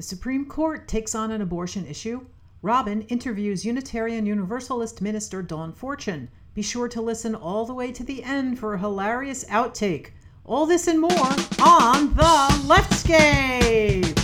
The Supreme Court takes on an abortion issue. Robin interviews Unitarian Universalist minister Dawn Fortune. Be sure to listen all the way to the end for a hilarious outtake. All this and more on the Leftscape.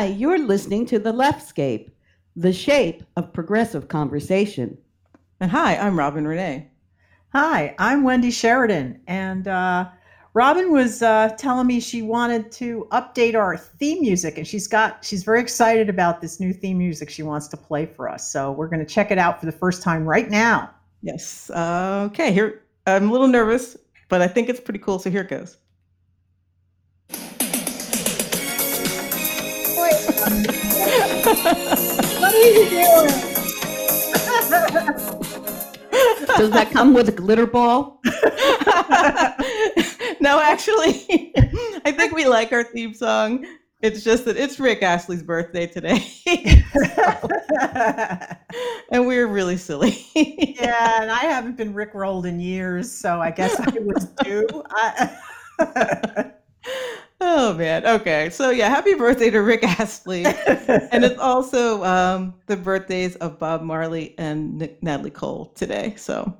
Hi, you're listening to The Leftscape, the shape of progressive conversation. And hi, I'm Robin Renée. Hi, I'm Wendy Sheridan, and uh, Robin was uh, telling me she wanted to update our theme music, and she's got she's very excited about this new theme music she wants to play for us. So we're going to check it out for the first time right now. Yes. Uh, okay, here I'm a little nervous, but I think it's pretty cool. So here it goes. What are you doing? Does that come with a glitter ball? no, actually, I think we like our theme song. It's just that it's Rick Astley's birthday today. and we're really silly. yeah, and I haven't been Rick rolled in years, so I guess I was due. I- oh man. Okay. So yeah, happy birthday to Rick Astley. and it's also um, the birthdays of Bob Marley and N- Natalie Cole today. So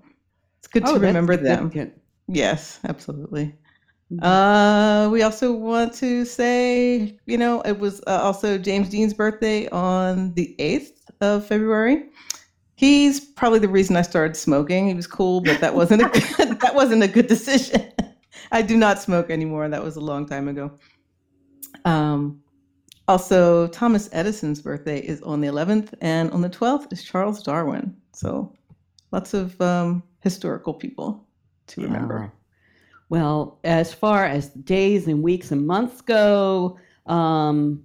it's good Oh, to remember them. Yes, absolutely. Mhm. Uh, we also want to say, you know, it was uh, also James Dean's birthday on the 8th of February. He's probably the reason I started smoking. He was cool, but that wasn't a good, that wasn't a good decision. I do not smoke anymore. That was a long time ago. Um, also, Thomas Edison's birthday is on the 11th, and on the 12th is Charles Darwin. So, lots of um, historical people to remember. Yeah. Well, as far as days and weeks and months go, um,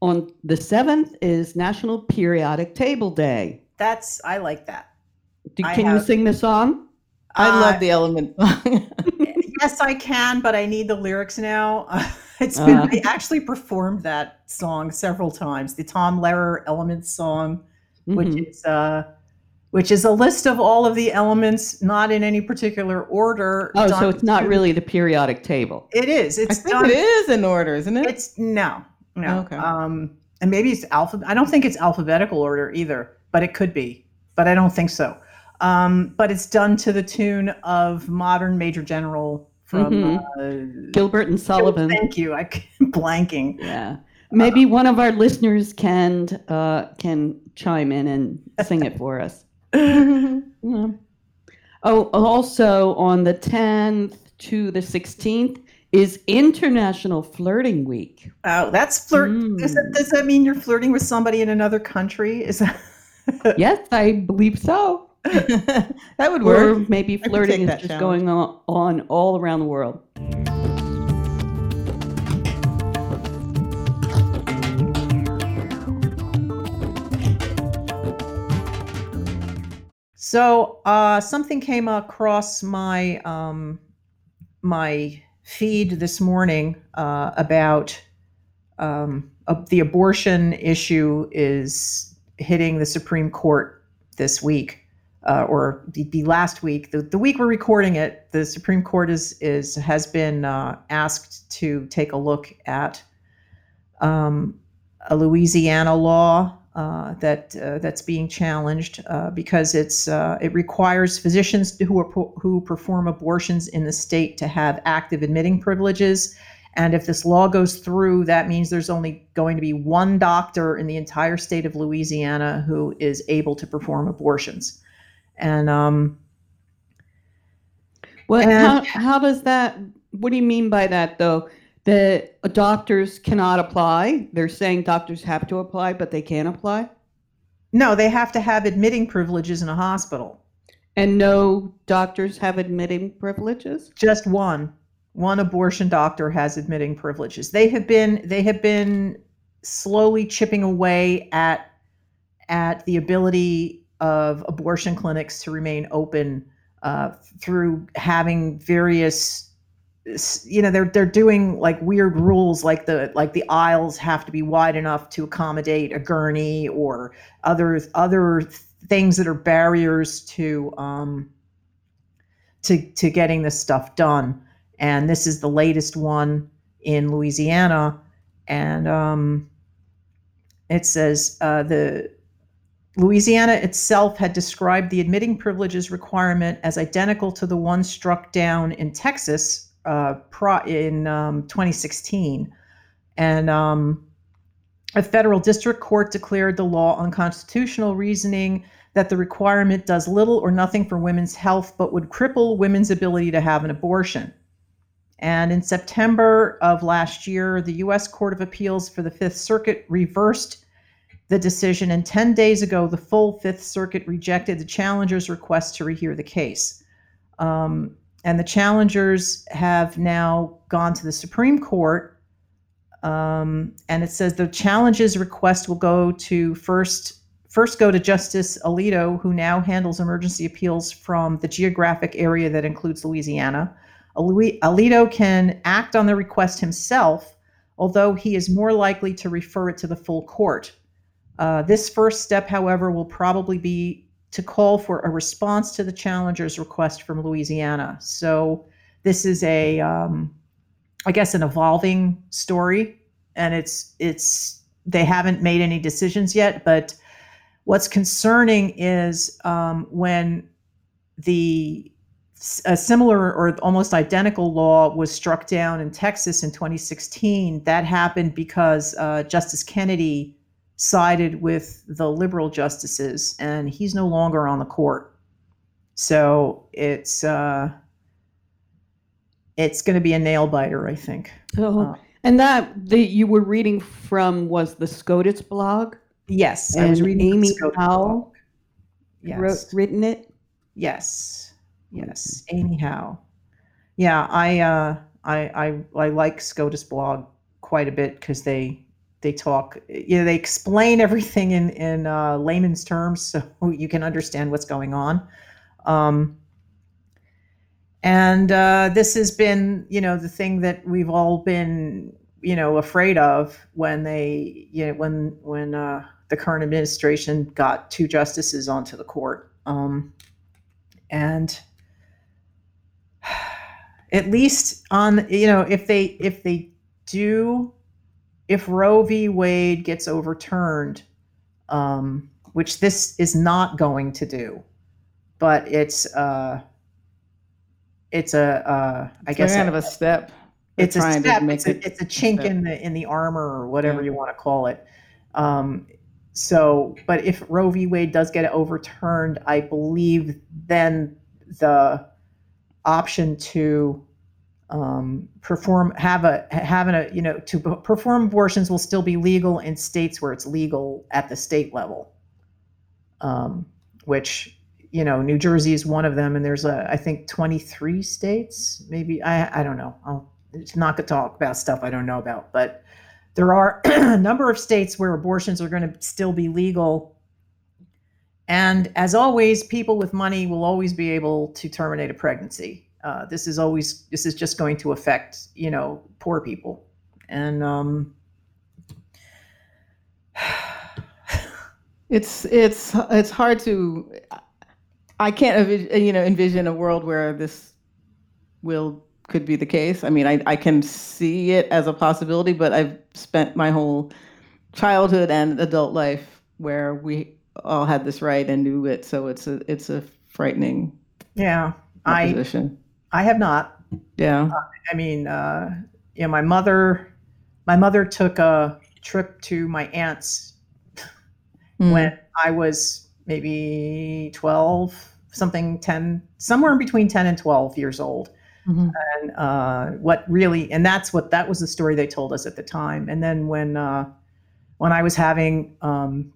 on the 7th is National Periodic Table Day. That's I like that. Do, I can you sing the song? I Uh, love the element. Yes, I can, but I need the lyrics now. it's been Uh. I actually performed that song several times. The Tom Lehrer Elements song, which Mhm. is uh, which is a list of all of the elements, not in any particular order. Oh, so it's not really the periodic table. It is. I It's think done. it is in order, isn't it? It's no, no. Okay. Um, and maybe it's alpha. I don't think it's alphabetical order either, but it could be. But I don't think so. Um, but it's done to the tune of modern Major General from. Mhm. Uh, Gilbert and Sullivan. Thank you. I am blanking. Yeah. Maybe one of our listeners can uh, can chime in and sing it for us. Yeah. Oh, also on the 10th to the 16th is International Flirting Week. Oh, that's flirt. Does, that, Mm. does that mean you're flirting with somebody in another country? Is that? yes, I believe so. that would Or work. maybe flirting is just challenge. going on, on all around the world. So uh, something came across my um, my feed this morning uh, about um, uh, the abortion issue is hitting the Supreme Court this week, uh, or the, the last week. The, the week we're recording it, the Supreme Court is is has been uh, asked to take a look at um, a Louisiana law uh, that uh, that's being challenged uh, because it's uh, it requires physicians who are, who perform abortions in the state to have active admitting privileges. And if this law goes through, that means there's only going to be one doctor in the entire state of Louisiana who is able to perform abortions. And um, What, And- how, how does that, what do you mean by that though? That doctors cannot apply? They're saying doctors have to apply, but they can't apply? no, they have to have admitting privileges in a hospital. And no doctors have admitting privileges? just one one abortion doctor has admitting privileges they have been they have been slowly chipping away at at the ability of abortion clinics to remain open uh, through having various you know they're they're doing like weird rules like the like the aisles have to be wide enough to accommodate a gurney or other other things that are barriers to um to to getting this stuff done. And this is the latest one in Louisiana. And um it says uh, the Louisiana itself had described the admitting privileges requirement as identical to the one struck down in Texas uh, pro- in um, 2016, and um, a federal district court declared the law unconstitutional, reasoning that the requirement does little or nothing for women's health, but would cripple women's ability to have an abortion. And in September of last year, the U.S. Court of Appeals for the Fifth Circuit reversed the decision, and 10 days ago, the full Fifth Circuit rejected the challenger's request to rehear the case. Um, and the challengers have now gone to the Supreme Court. Um, and it says the challenges request will go to first first go to Justice Alito, who now handles emergency appeals from the geographic area that includes Louisiana. Alito can act on the request himself, although he is more likely to refer it to the full court. Uh, this first step, however, will probably be to call for a response to the challenger's request from Louisiana. So this is a, um, I guess, an evolving story, and it's it's they haven't made any decisions yet. But what's concerning is um, when the a similar or almost identical law was struck down in Texas in 2016. That happened because uh, Justice Kennedy sided with the liberal justices, and he's no longer on the court. So it's uh, it's going to be a nail biter, I think. Oh, uh, and that the you were reading from was the SCOTUS blog. Yes, and I was reading Amy Howe. Yes, wrote, written it. Yes, yes, Amy Howe. Yeah, I uh, I I I like SCOTUS blog quite a bit because they they talk you know they explain everything in in uh, layman's terms so you can understand what's going on. Um, and uh, this has been you know the thing that we've all been you know afraid of when they you know when when uh, the current administration got two justices onto the court. Um, and at least on you know if they if they do if Roe v. Wade gets overturned, um, which this is not going to do, but it's uh, it's a uh, I it's guess kind a, of a step. It's a step. It's a, it's a chink in the in the armor or whatever yeah. you want to call it. Um, so, but if Roe v. Wade does get overturned, I believe then the option to um, perform have a having a you know to perform abortions will still be legal in states where it's legal at the state level. Um, which you know new jersey is one of them and there's a i think 23 states maybe i i don't know. I'll it's not going to talk about stuff i don't know about but there are a number of states where abortions are going to still be legal. And as always people with money will always be able to terminate a pregnancy uh, this is always this is just going to affect you know poor people. And um it's it's it's hard to i can't you know envision a world where this will could be the case. I mean i, I can see it as a possibility but i've spent my whole childhood and adult life where we all had this right and knew it. So it's a it's a frightening yeah i I have not. Yeah. Uh, I mean, uh, you know, my mother, my mother took a trip to my aunt's mm. when I was maybe 12, something 10, somewhere in between 10 and 12 years old. Mm-hmm. And uh, what really, and that's what, that was the story they told us at the time. And then when, uh, when I was having um,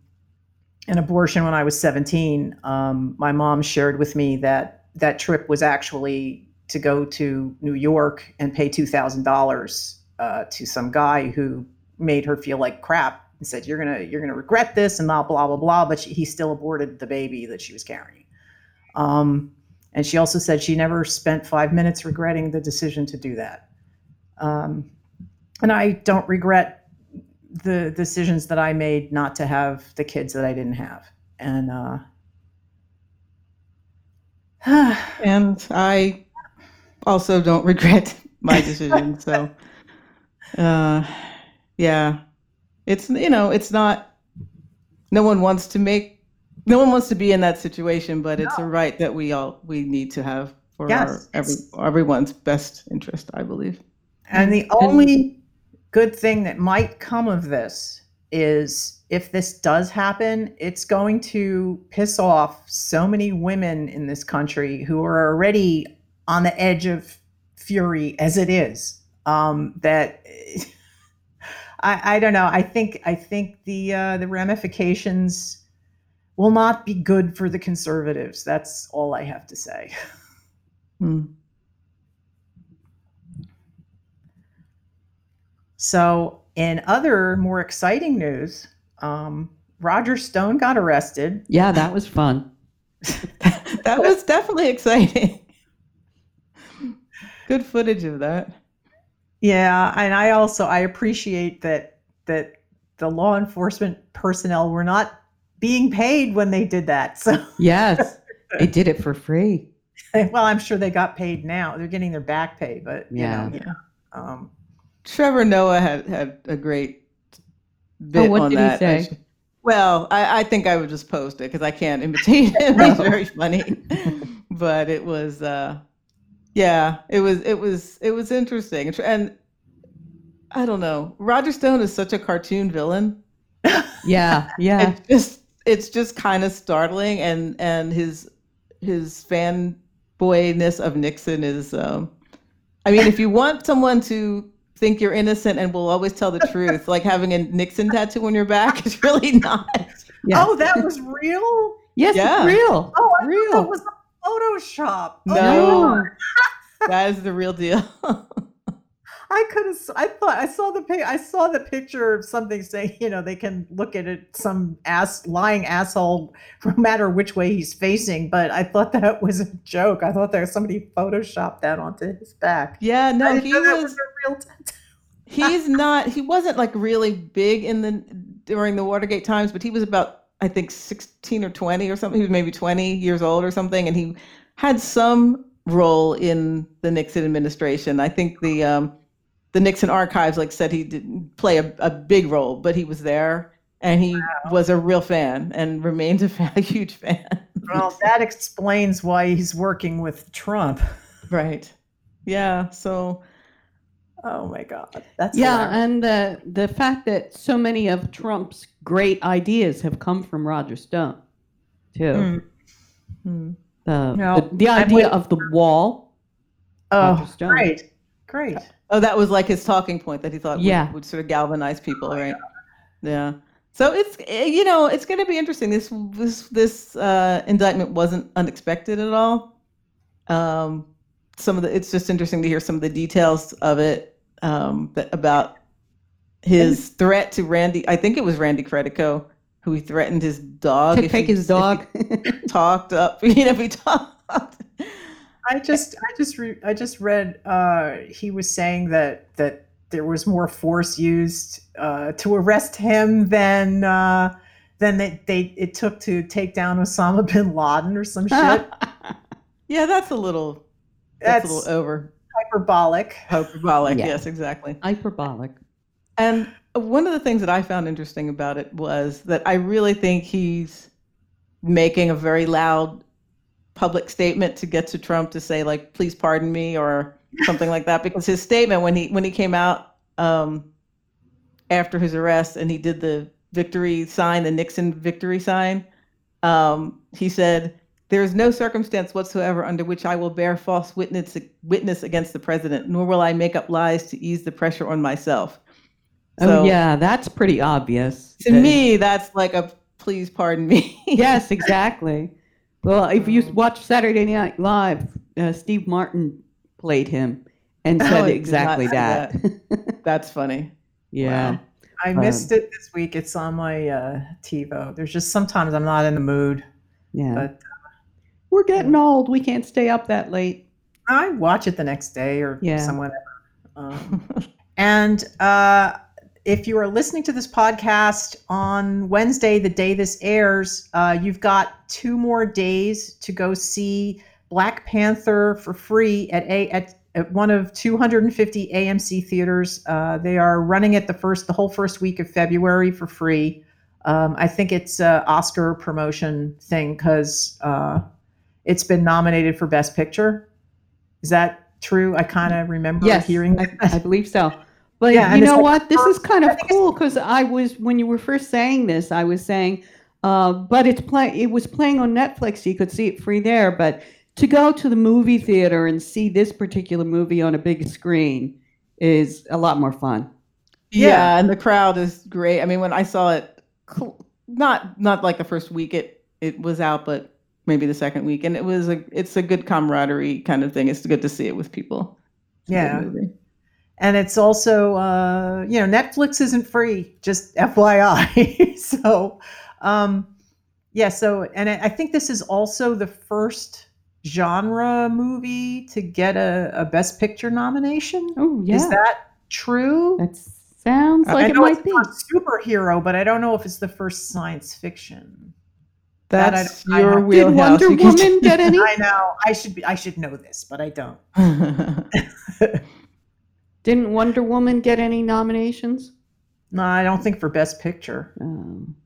an abortion when I was 17, um, my mom shared with me that that trip was actually to go to New York and pay two thousand uh, dollars to some guy who made her feel like crap and said, "You're gonna you're gonna regret this," and blah blah blah blah. But she, he still aborted the baby that she was carrying. Um, and she also said she never spent five minutes regretting the decision to do that. Um, and I don't regret the decisions that I made not to have the kids that I didn't have. And uh, and I also don't regret my decision. so, uh, yeah, it's you know, it's not. No one wants to make. No one wants to be in that situation, but it's a right that we all we need to have for Yes, our, every everyone's best interest, I believe. And the only good thing that might come of this is if this does happen, it's going to piss off so many women in this country who are already on the edge of fury as it is. Um, that I, I don't know. I think I think the uh, the ramifications will not be good for the conservatives. That's all I have to say. Hmm. So, in other more exciting news, um, Roger Stone got arrested. Yeah, that was fun. That was definitely exciting. Good footage of that. Yeah, and I also I appreciate that that the law enforcement personnel were not being paid when they did that. So, Yes, they did it for free. well, I'm sure they got paid now. They're getting their back pay, but you Yeah. know, Yeah. um, Trevor Noah had had a great bit Oh, what on did he that. say? actually. Well, I, I think I would just post it because I can't imitate him. He's very funny, but it was, uh, yeah, it was, it was, it was interesting, and I don't know. Roger Stone is such a cartoon villain. Yeah, yeah. It's just, it's just kind of startling, and and his his fanboyness of Nixon is. Um, I mean, if you want someone to think you're innocent and will always tell the truth, like having a Nixon tattoo on your back is really not. Yeah. oh, that was real. yes, yeah. it's real. Oh, I real. thought it was Photoshop. Oh, No. That is the real deal. I could have. I thought I saw the. I saw the picture of something saying, you know, they can look at it, some ass lying asshole, no matter which way he's facing. But I thought that was a joke. I thought there was somebody photoshopped that onto his back. yeah, no, he was. a real tattoo. He's not. He wasn't like really big in the during the Watergate times, but he was about I think sixteen or twenty or something. He was maybe twenty years old or something, and he had some role in the Nixon administration. I think the um, the Nixon archives like said he didn't play a, a big role, but he was there and he was a real fan and remains a, fan, a huge fan. Well, that explains why he's working with Trump. right. Yeah. So Oh my God, that's Yeah, hilarious. and the the fact that so many of Trump's great ideas have come from Roger Stone, too. Mm. hmm. The, No, the, the idea of the wall. Oh, Stone. great, great. Oh, that was like his talking point that he thought would- Yeah. would, sort of galvanize people, right? Yeah. So it's eh, you know it's going to be interesting. This this this uh, indictment wasn't unexpected at all. Um, some of the it's just interesting to hear some of the details of it um, about his threat to Randy. I think it was Randy Credico who he threatened his dog To if take he- his dog. if he talked up. You know, if he talked. I just, I just, re- I just read. Uh, he was saying that that there was more force used uh, to arrest him than uh, than they, they it took to take down Osama bin Laden or some shit. Yeah, that's a little. That's, That's a little over hyperbolic. hyperbolic. Yeah. Yes, exactly. Hyperbolic. And one of the things that I found interesting about it was that I really think he's making a very loud public statement to get to Trump to say like, "Please pardon me" or something like that. Because his statement when he when he came out um, after his arrest and he did the victory sign, the Nixon victory sign, um, he said. There is no circumstance whatsoever under which I will bear false witness witness against the president, nor will I make up lies to ease the pressure on myself. oh yeah, that's pretty obvious. to that- me that's like a please pardon me yes, exactly. Well, if you watch Saturday Night Live, uh, Steve Martin played him and Oh, said I did not exactly see that. that's funny yeah. Wow. I Um, missed it this week. It's on my uh, TiVo. There's just sometimes I'm not in the mood, Yeah. but We're getting old. We can't stay up that late. I watch it the next day or Yeah. some whatever. Um, and uh, if you are listening to this podcast on Wednesday, the day this airs, uh, you've got two more days to go see Black Panther for free at a at, at one of 250 AMC theaters. Uh, they are running it the first the whole first week of February for free. Um, I think it's a Oscar promotion thing because uh, it's been nominated for Best Picture. Is that true? I kind of remember Yes, hearing I, that. I believe so. But Yeah, you know like- what? This is kind of cool because I was when you were first saying this, I was saying, uh, but it's play. It was playing on Netflix. So you could see it free there. But to go to the movie theater and see this particular movie on a big screen is a lot more fun. Yeah. Yeah. and the crowd is great. I mean, when I saw it, not not like the first week it it was out, but maybe the second week, and it was a it's a good camaraderie kind of thing. It's good to see it with people. It's Yeah. and it's also uh, you know Netflix isn't free, just FYI. so um, yeah, so and I I think this is also the first genre movie to get a, a Best Picture nomination. Oh yeah, Is that true? that sounds I like it know might it's be. the superhero, but I don't know if it's the first science fiction. That I That's I your have- Did. Wonder Woman get any? I know I should be I should know this, but I don't. Didn't Wonder Woman get any nominations? No, I don't think for Best Picture. Um,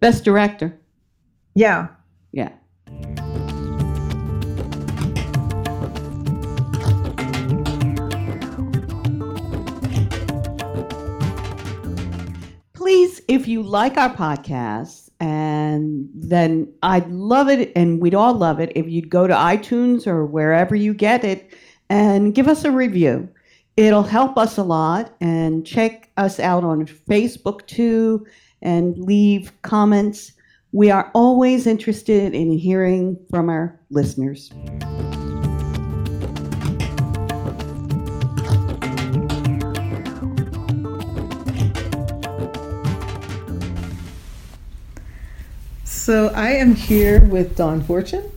Best Director. Yeah, Yeah. Please, if you like our podcast, and then I'd love it, and we'd all love it if you'd go to iTunes or wherever you get it and give us a review. It'll help us a lot, and check us out on Facebook too, and leave comments. We are always interested in hearing from our listeners. So I am here with Dawn Fortune,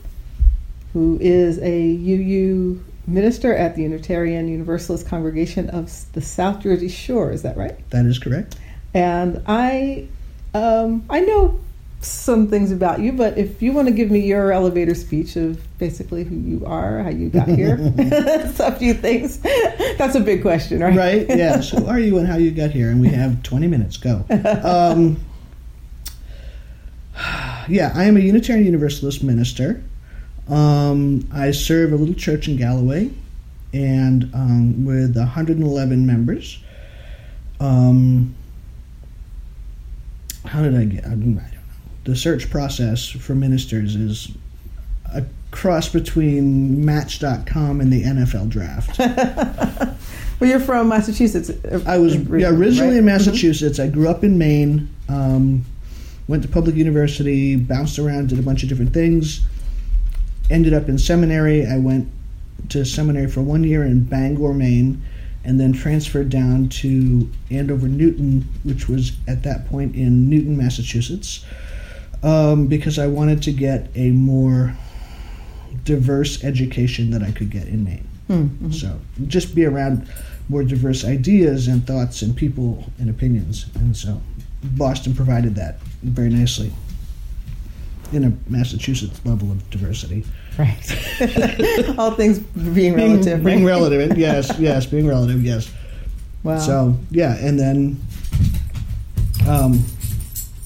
who is a UU minister at the Unitarian Universalist Congregation of the South Jersey Shore. Is that right? That is correct. And I, um, I know some things about you, but if you want to give me your elevator speech of basically who you are, how you got here, a few things. That's a big question, right? Right? Yeah. So, who are you and how you got here? And we have 20 minutes. Go. Um, yeah, I am a Unitarian Universalist minister. Um, I serve a little church in Galloway, and um, with 111 members. Um, how did I get? I don't know. The search process for ministers is a cross between Match.com and the NFL draft. Well, you're from Massachusetts. I was yeah, originally right? in Massachusetts. I grew up in Maine. Um, went to public university, bounced around, did a bunch of different things. Ended up in seminary. I went to seminary for one year in Bangor, Maine, and then transferred down to Andover, Newton, which was at that point in Newton, Massachusetts, um, because I wanted to get a more diverse education that I could get in Maine. Mm-hmm. So just be around more diverse ideas and thoughts and people and opinions. And so Boston provided that very nicely in a Massachusetts level of diversity. Right. All things being relative. being right? relative, yes, yes, being relative, yes. Wow. So yeah, and then um,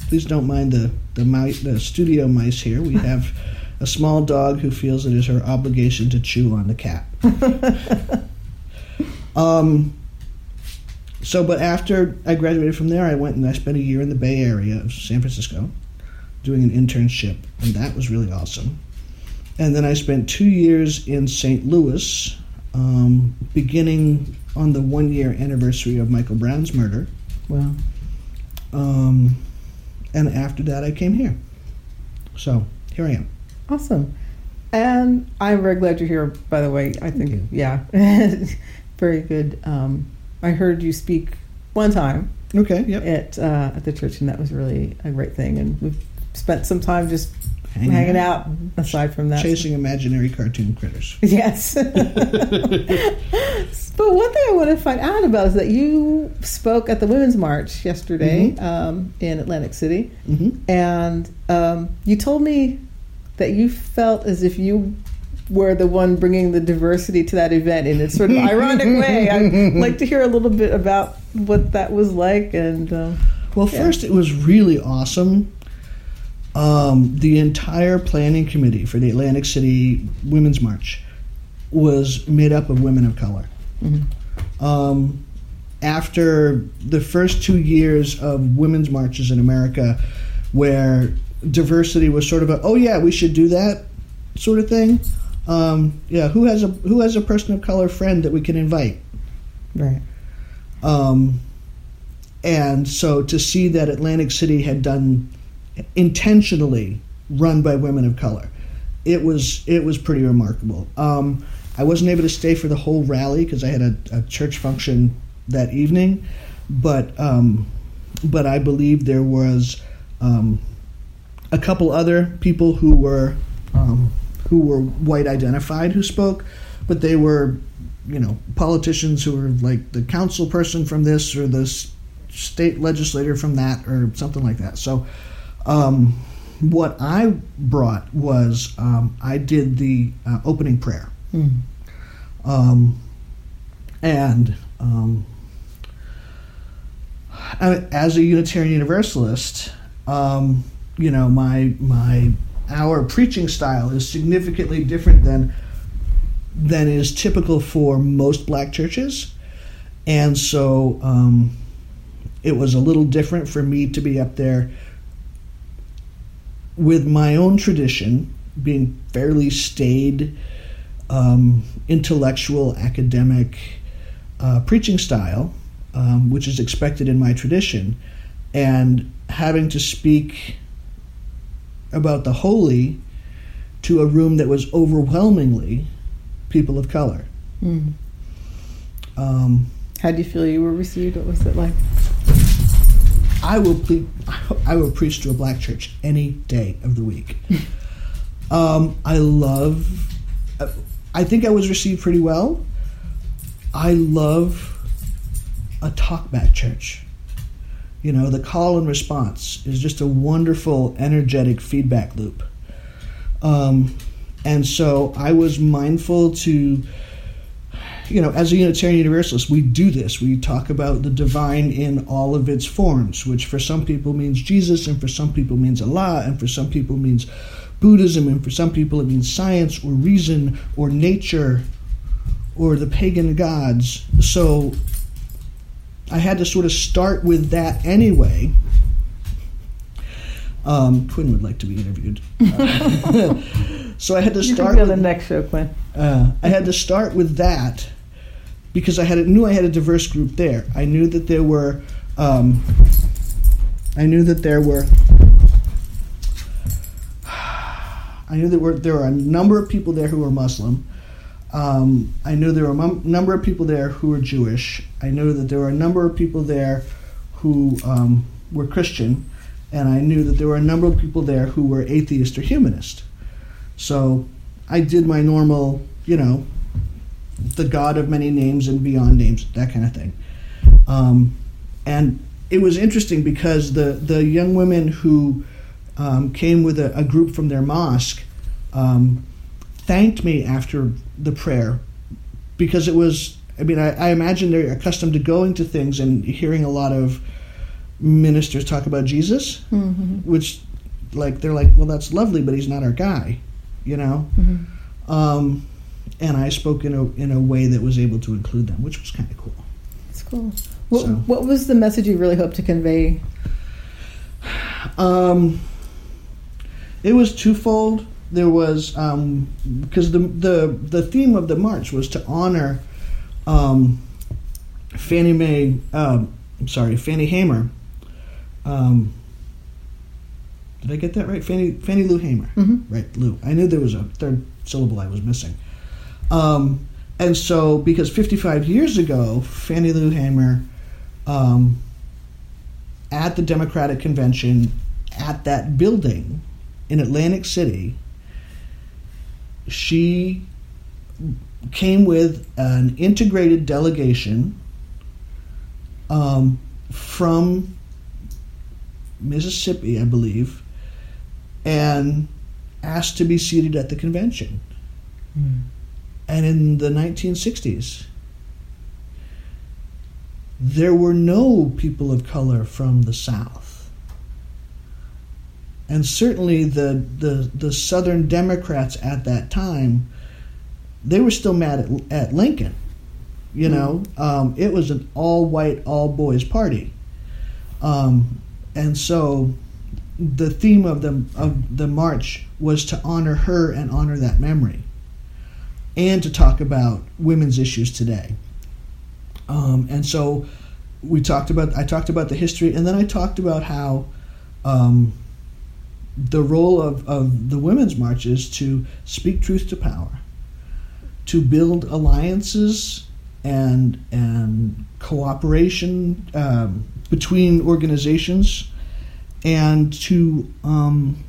please don't mind the the, mice, the studio mice here. We have a small dog who feels it is her obligation to chew on the cat. Um, so, but after I graduated from there, I went and I spent a year in the Bay Area of San Francisco doing an internship, and that was really awesome. And then I spent two years in St. Louis, um, beginning on the one year anniversary of Michael Brown's murder. wow. Um, and after that, I came here. So here I am. Awesome. And I'm very glad you're here, by the way. I think, yeah, very good. Um, I heard you speak one time Okay. Yep. at uh, at the church, and that was really a great thing. And we've spent some time just Hanging hanging out. Aside from that, Chasing imaginary cartoon critters. Yes. but one thing I want to find out about is that you spoke at the Women's March yesterday um, in Atlantic City, hmm and um, you told me that you felt as if you were the one bringing the diversity to that event in a sort of ironic way. I'd like to hear a little bit about what that was like, and um, Well, Yeah. first, it was really awesome. Um, the entire planning committee for the Atlantic City Women's March was made up of women of color. Um, after the first two years of women's marches in America, where diversity was sort of a "oh yeah, we should do that" sort of thing. Um, yeah, who has a who has a person of color friend that we can invite? right. Um, and so to see that Atlantic City had done intentionally run by women of color, it was it was pretty remarkable. Um, I wasn't able to stay for the whole rally because I had a, a church function that evening, but um, but I believe there was um, a couple other people who were um, who were white identified who spoke, but they were you know politicians who were like the council person from this or the state legislator from that or something like that. So um, what I brought was um, I did the uh, opening prayer, um, and um, as a Unitarian Universalist, um, you know my my our preaching style is significantly different than than is typical for most black churches. And so um, it was a little different for me to be up there with my own tradition, being fairly staid, um, intellectual, academic uh, preaching style, um, which is expected in my tradition, and having to speak about the holy to a room that was overwhelmingly people of color. Mm. Um, How do you feel you were received? What was it like? I will ple- I will preach to a black church any day of the week. um, I love. I think I was received pretty well. I love a talkback church. You know, the call and response is just a wonderful, energetic feedback loop. Um, and so I was mindful to you know, as a Unitarian Universalist, we do this. We talk about the divine in all of its forms, which for some people means Jesus, and for some people means Allah, and for some people means Buddhism, and for some people it means science or reason or nature or the pagan gods. So I had to sort of start with that anyway. Um, Quinn would like to be interviewed. so I had to start. You can be the with next show, Quinn. uh, I had to start with that because I had knew I had a diverse group there. I knew that there were, um, I knew that there were, I knew there were there were a number of people there who were Muslim. Um, I knew there were a number of people there who were Jewish. I knew that there were a number of people there who um, were Christian, and I knew that there were a number of people there who were atheist or humanist. So I did my normal, you know, the God of many names and beyond names, that kind of thing. Um, and it was interesting because the, the young women who um, came with a, a group from their mosque um, thanked me after the prayer because it was, I mean, I, I imagine they're accustomed to going to things and hearing a lot of ministers talk about Jesus, which, like, they're like, well, that's lovely, but he's not our guy, you know? Um, and I spoke in a in a way that was able to include them, which was kind of cool. It's cool. What, So- what was the message you really hoped to convey? Um, it was twofold. There was um, because the the the theme of the march was to honor um, Fannie Mae. Um, I'm sorry, Fannie Hamer. Um, did I get that right? Fannie Fannie Lou Hamer. Mhm. Right, Lou. I knew there was a third syllable I was missing. Um, and so, because 55 years ago, Fannie Lou Hamer um, at the Democratic Convention at that building in Atlantic City, she came with an integrated delegation um, from Mississippi, I believe, and asked to be seated at the convention. And in the 1960s, there were no people of color from the South. And certainly the, the, the Southern Democrats at that time, they were still mad at, at Lincoln. You know, um, it was an all white, all boys party. Um, and so the theme of the, of the march was to honor her and honor that memory and to talk about women's issues today. Um, and so we talked about I talked about the history, and then I talked about how um, the role of, of the women's march is to speak truth to power, to build alliances and and cooperation um, between organizations, and to um,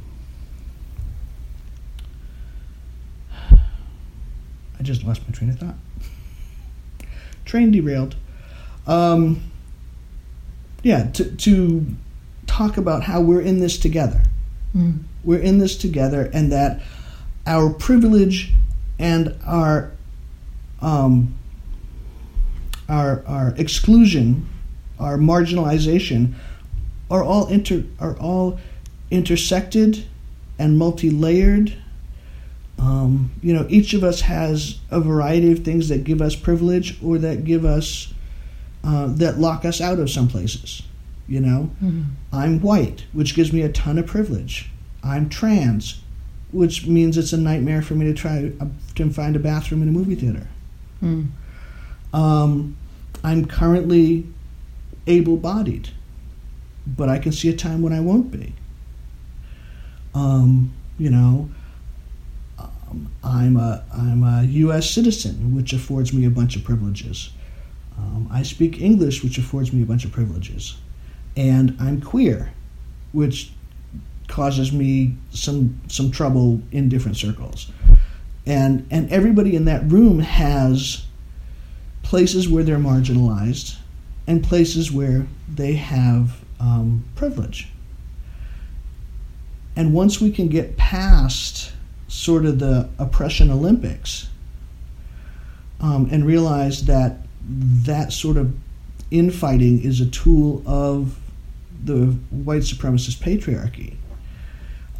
I just lost my train of thought. Train derailed. Um, yeah, to, to talk about how we're in this together. We're in this together, and that our privilege and our um, our our exclusion, our marginalization, are all inter are all intersected and multi-layered. Um, you know, each of us has a variety of things that give us privilege or that give us uh, that lock us out of some places. You know, I'm white, which gives me a ton of privilege. I'm trans, which means it's a nightmare for me to try uh, to find a bathroom in a movie theater. Um, I'm currently able-bodied, but I can see a time when I won't be. Um, you know, um, I'm a I'm a U.S. citizen, which affords me a bunch of privileges. Um, I speak English, which affords me a bunch of privileges, and I'm queer, which causes me some some trouble in different circles. And and everybody in that room has places where they're marginalized and places where they have um, privilege. And once we can get past sort of the oppression Olympics um, and realize that that sort of infighting is a tool of the white supremacist patriarchy,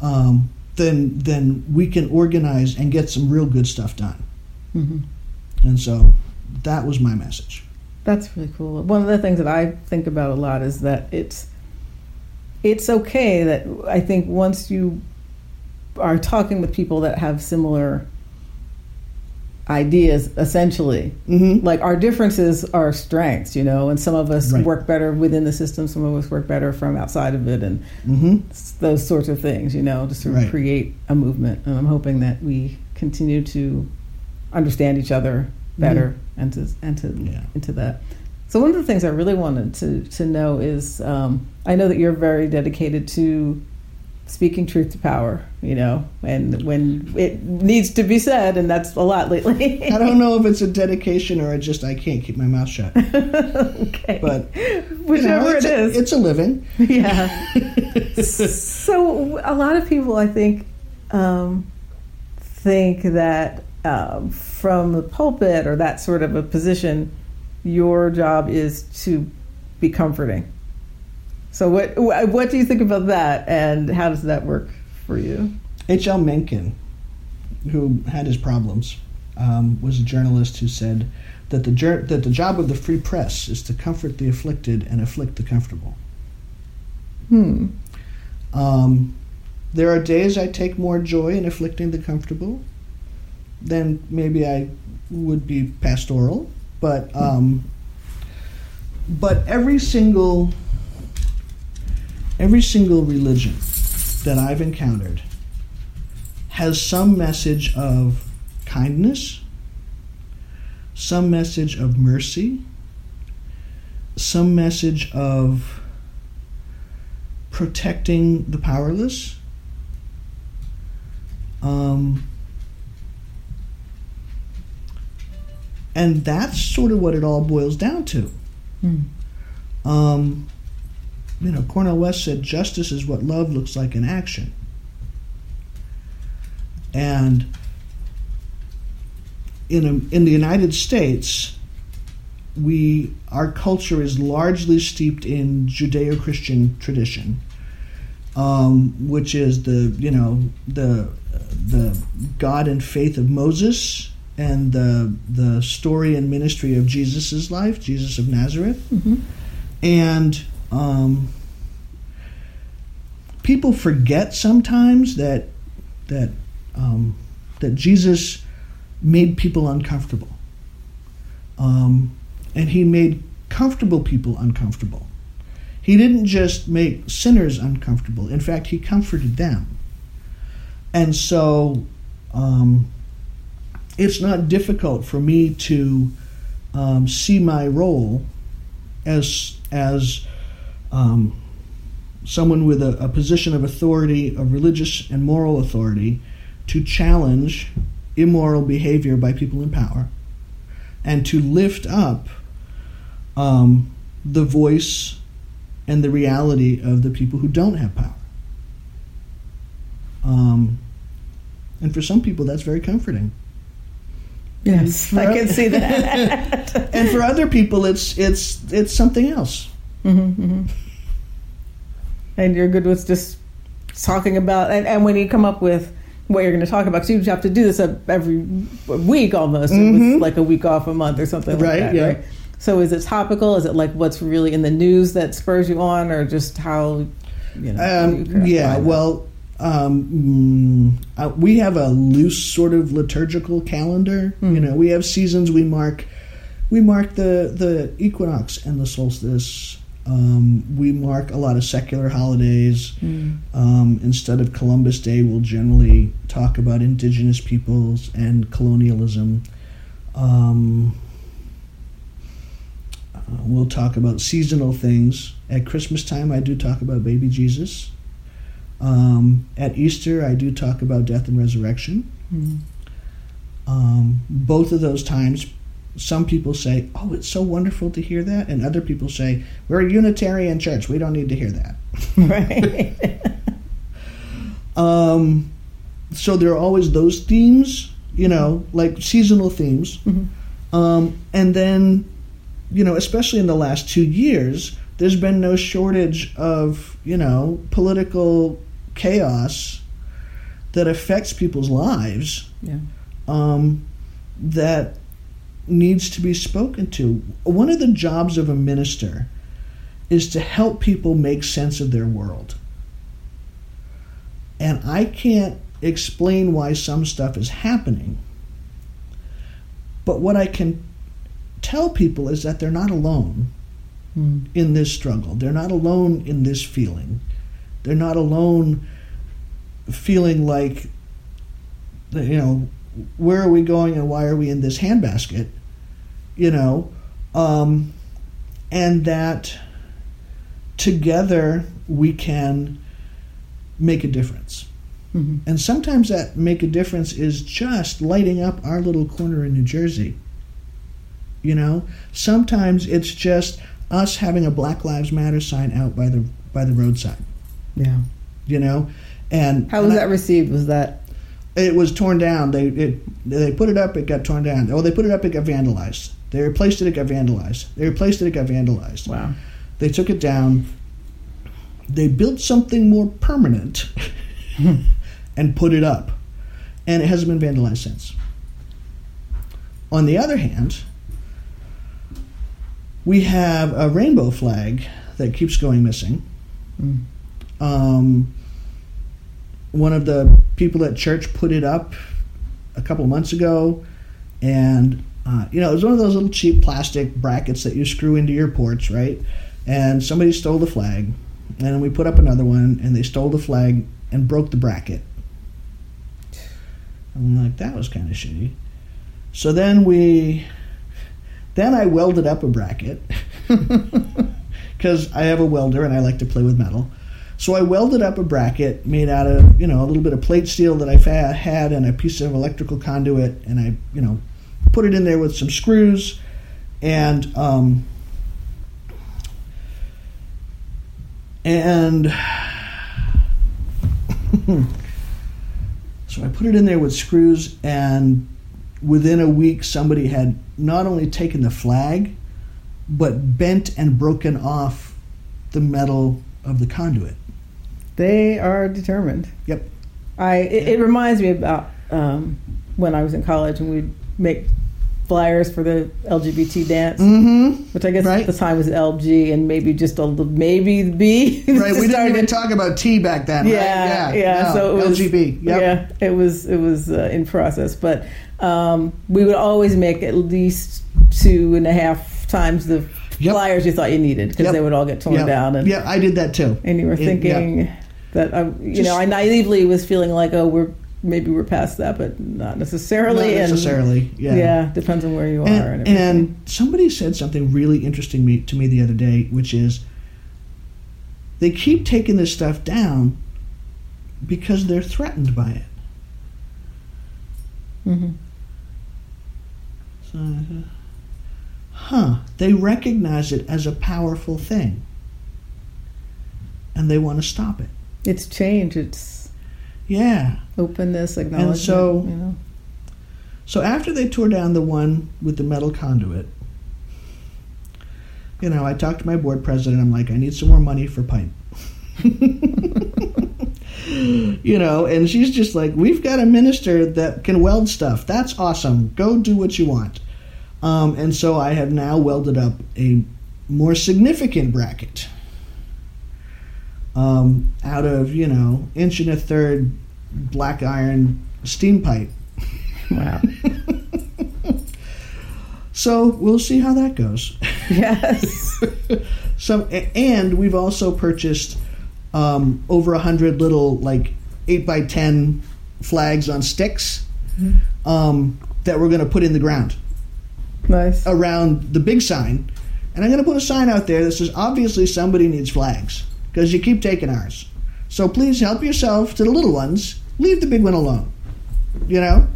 um, then then we can organize and get some real good stuff done. And so that was my message. That's really cool. One of the things that I think about a lot is that it's it's okay that I think once you are talking with people that have similar ideas essentially Mm-hmm. like our differences are strengths you know and some of us Right. work better within the system some of us work better from outside of it and Mm-hmm. those sorts of things you know to sort of Right. create a movement and i'm hoping that we continue to understand each other better and to and to Yeah. into that so one of the things i really wanted to to know is um, i know that you're very dedicated to speaking truth to power you know and when it needs to be said and that's a lot lately. I don't know if it's a dedication or just I can't keep my mouth shut. okay. But whichever know, it a, is. it's a living. yeah. So a lot of people i think um, think that um, from the pulpit or that sort of a position your job is to be comforting so what what do you think about that and how does that work for you H.L. Mencken, who had his problems, um, was a journalist who said that the jur- that the job of the free press is to comfort the afflicted and afflict the comfortable. hmm Um, there are days I take more joy in afflicting the comfortable than maybe I would be pastoral, but um, but every single every single religion that I've encountered has some message of kindness, some message of mercy, some message of protecting the powerless. Um, and that's sort of what it all boils down to. Um, you know, Cornel West said justice is what love looks like in action. And in, a, in the United States, we our culture is largely steeped in Judeo-Christian tradition, um, which is the you know the the God and faith of Moses and the the story and ministry of Jesus' life, Jesus of Nazareth, and um, people forget sometimes that that um, that Jesus made people uncomfortable. Um, and he made comfortable people uncomfortable. He didn't just make sinners uncomfortable. In fact, he comforted them. And so um, it's not difficult for me to um, see my role as, as um, someone with a, a position of authority, of religious and moral authority, to challenge immoral behavior by people in power and to lift up um, the voice and the reality of the people who don't have power. Um, and for some people, that's very comforting. Yes, I can see that. And for other people, it's it's it's something else. And you're good with just talking about and, and when you come up with what you're going to talk about because you have to do this every week almost with like a week off a month or something Right, like that yeah. right so is it topical is it like what's really in the news that spurs you on or just how you know Um, craft yeah, well, um, mm, uh, we have a loose sort of liturgical calendar. You know, we have seasons. We mark, we mark the the equinox and the solstice. Um, we mark a lot of secular holidays. Um, instead of Columbus Day, we'll generally talk about indigenous peoples and colonialism. Um, uh, we'll talk about seasonal things. At Christmas time, I do talk about baby Jesus. Um, at Easter, I do talk about death and resurrection. Um, both of those times, some people say, "Oh, it's so wonderful to hear that," and other people say, "We're a Unitarian church. We don't need to hear that." right Um, so there are always those themes, you know, like seasonal themes. Um, and then, you know, especially in the last two years, there's been no shortage of, you know, political chaos that affects people's lives yeah um, that needs to be spoken to. One of the jobs of a minister is to help people make sense of their world. And I can't explain why some stuff is happening. But what I can tell people is that they're not alone hmm. in this struggle. They're not alone in this feeling. They're not alone feeling like, you know, where are we going and why are we in this handbasket? You know, um, and that together we can make a difference. And sometimes that make a difference is just lighting up our little corner in New Jersey. You know, sometimes it's just us having a Black Lives Matter sign out by the by the roadside. yeah You know, and how was and I- that received was that it was torn down. They it, they put it up, it got torn down. Oh, they put it up, it got vandalized. They replaced it, it got vandalized. They replaced it, it got vandalized. wow They took it down. They built something more permanent and put it up, and it hasn't been vandalized since. On the other hand, we have a rainbow flag that keeps going missing. Um, one of the people at church put it up a couple months ago, and uh, you know it was one of those little cheap plastic brackets that you screw into your porch, right? And somebody stole the flag, and we put up another one, and they stole the flag and broke the bracket. I'm like, that was kind of shitty. So then we, then I welded up a bracket because I have a welder and I like to play with metal. So I welded up a bracket made out of, you know, a little bit of plate steel that I had and a piece of electrical conduit, and I, you know, put it in there with some screws, and um, and so I put it in there with screws, and within a week, somebody had not only taken the flag, but bent and broken off the metal of the conduit. They are determined. Yep. I it, it reminds me about um, when I was in college and we'd make flyers for the LGBT dance, Mm-hmm. which I guess Right. at the time was LG and maybe just a little maybe B. Right. We didn't even talk about T back then. yeah, right? yeah. no, so it was, LGB. Yep. Yeah, it was it was uh, in process, but um, we would always make at least two and a half times the Yep. flyers you thought you needed because Yep. they would all get torn Yeah. down, and yeah, I did that too. and you were It- yeah. thinking that I, you Just- know, I naively was feeling like, oh, we're maybe we're past that, but not necessarily. Not necessarily. And, Yeah. yeah, depends on where you are. And, And, somebody said something really interesting me, to me the other day, which is they keep taking this stuff down because they're threatened by it. Mm-hmm. So, uh, huh? They recognize it as a powerful thing, and they want to stop it. It's change. It's Yeah. openness, acknowledgement. so- you know. So after they tore down the one with the metal conduit, you know, I talked to my board president. I'm like, I need some more money for pipe. you know, and she's just like, we've got a minister that can weld stuff. That's awesome. Go do what you want. Um, and so I have now welded up a more significant bracket um, out of, you know, inch and a third black iron steam pipe. Wow. So we'll see how that goes. yes. Some and we've also purchased um, over a hundred little like eight by ten flags on sticks um, that we're going to put in the ground Nice. around the big sign, and I'm going to put a sign out there that says obviously somebody needs flags because you keep taking ours. So please help yourself to the little ones. Leave the big one alone. You know.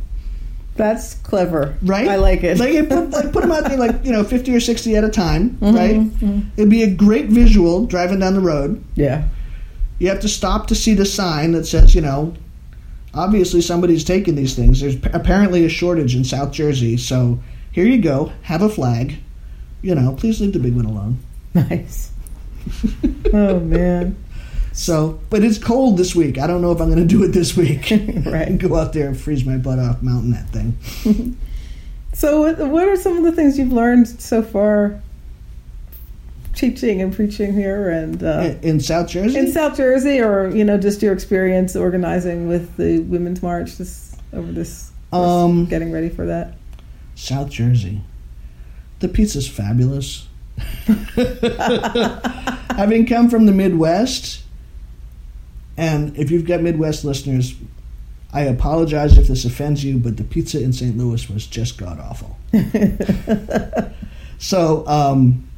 That's clever. right? I like it. Like, it put, like put them out there, like you know, fifty or sixty at a time, Mm-hmm, right? It'd be a great visual driving down the road. yeah. You have to stop to see the sign that says, you know, obviously somebody's taking these things. There's p- apparently a shortage in South Jersey, so here you go. Have a flag. You know, please leave the big one alone. Nice. oh man. So, but it's cold this week. I don't know if I'm going to do it this week. Right. Go out there and freeze my butt off mounting that thing. So, what, what are some of the things you've learned so far, teaching and preaching here, and uh, In- South Jersey, in South Jersey, or you know, just your experience organizing with the Women's March this over this, this Um, getting ready for that? South Jersey. The pizza's fabulous. Having come from the Midwest, and if you've got Midwest listeners, I apologize if this offends you, but the pizza in St. Louis was just god awful. so, um,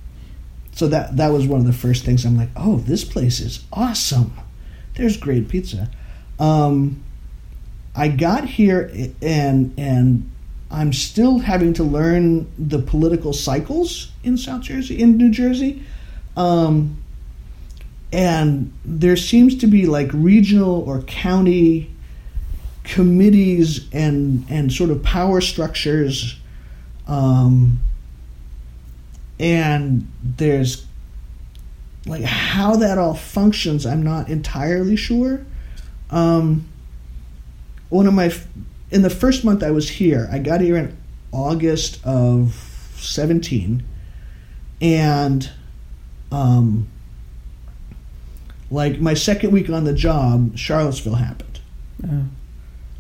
so that that was one of the first things I'm like, oh, this place is awesome. There's great pizza. Um, I got here and and I'm still having to learn the political cycles in South Jersey, in New Jersey. Um, and there seems to be like regional or county committees and, and sort of power structures. Um, and there's like how that all functions, I'm not entirely sure. Um, one of my in the first month I was here, I got here in August of 17 and um like my second week on the job, Charlottesville happened. Oh.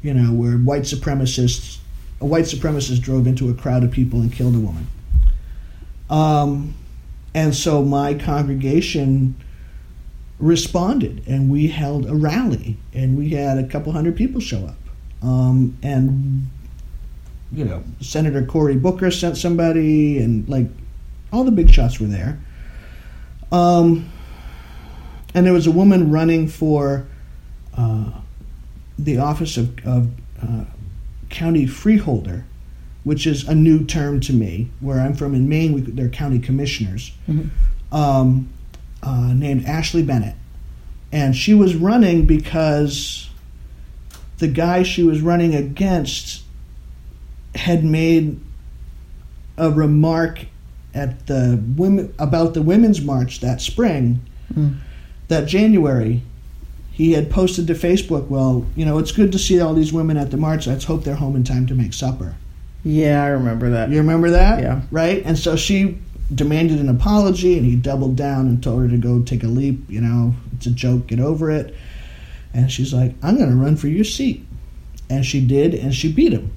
You know, where white supremacists a white supremacist drove into a crowd of people and killed a woman. Um and so my congregation responded and we held a rally and we had a couple hundred people show up um, and you know senator cory booker sent somebody and like all the big shots were there um, and there was a woman running for uh, the office of, of uh, county freeholder, which is a new term to me. Where I'm from in Maine, we, they're county commissioners, um, uh, named Ashley Bennett, and she was running because the guy she was running against had made a remark at the women about the women's march that spring that January he had posted to Facebook well you know it's good to see all these women at the march. Let's hope they're home in time to make supper. Yeah, I remember that. you remember that? Yeah. right? And so she demanded an apology and he doubled down and told her to go take a leap you know it's a joke get over it. And she's like I'm going to run for your seat. And she did and she beat him.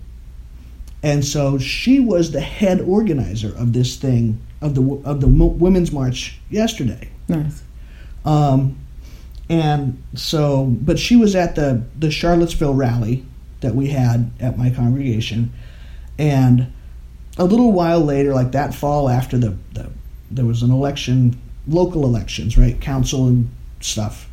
And so she was the head organizer of this thing of the of the women's march yesterday. Nice. Um, and so, but she was at the the Charlottesville rally that we had at my congregation, and a little while later, like that fall after the, the there was an election, local elections, right, council and stuff,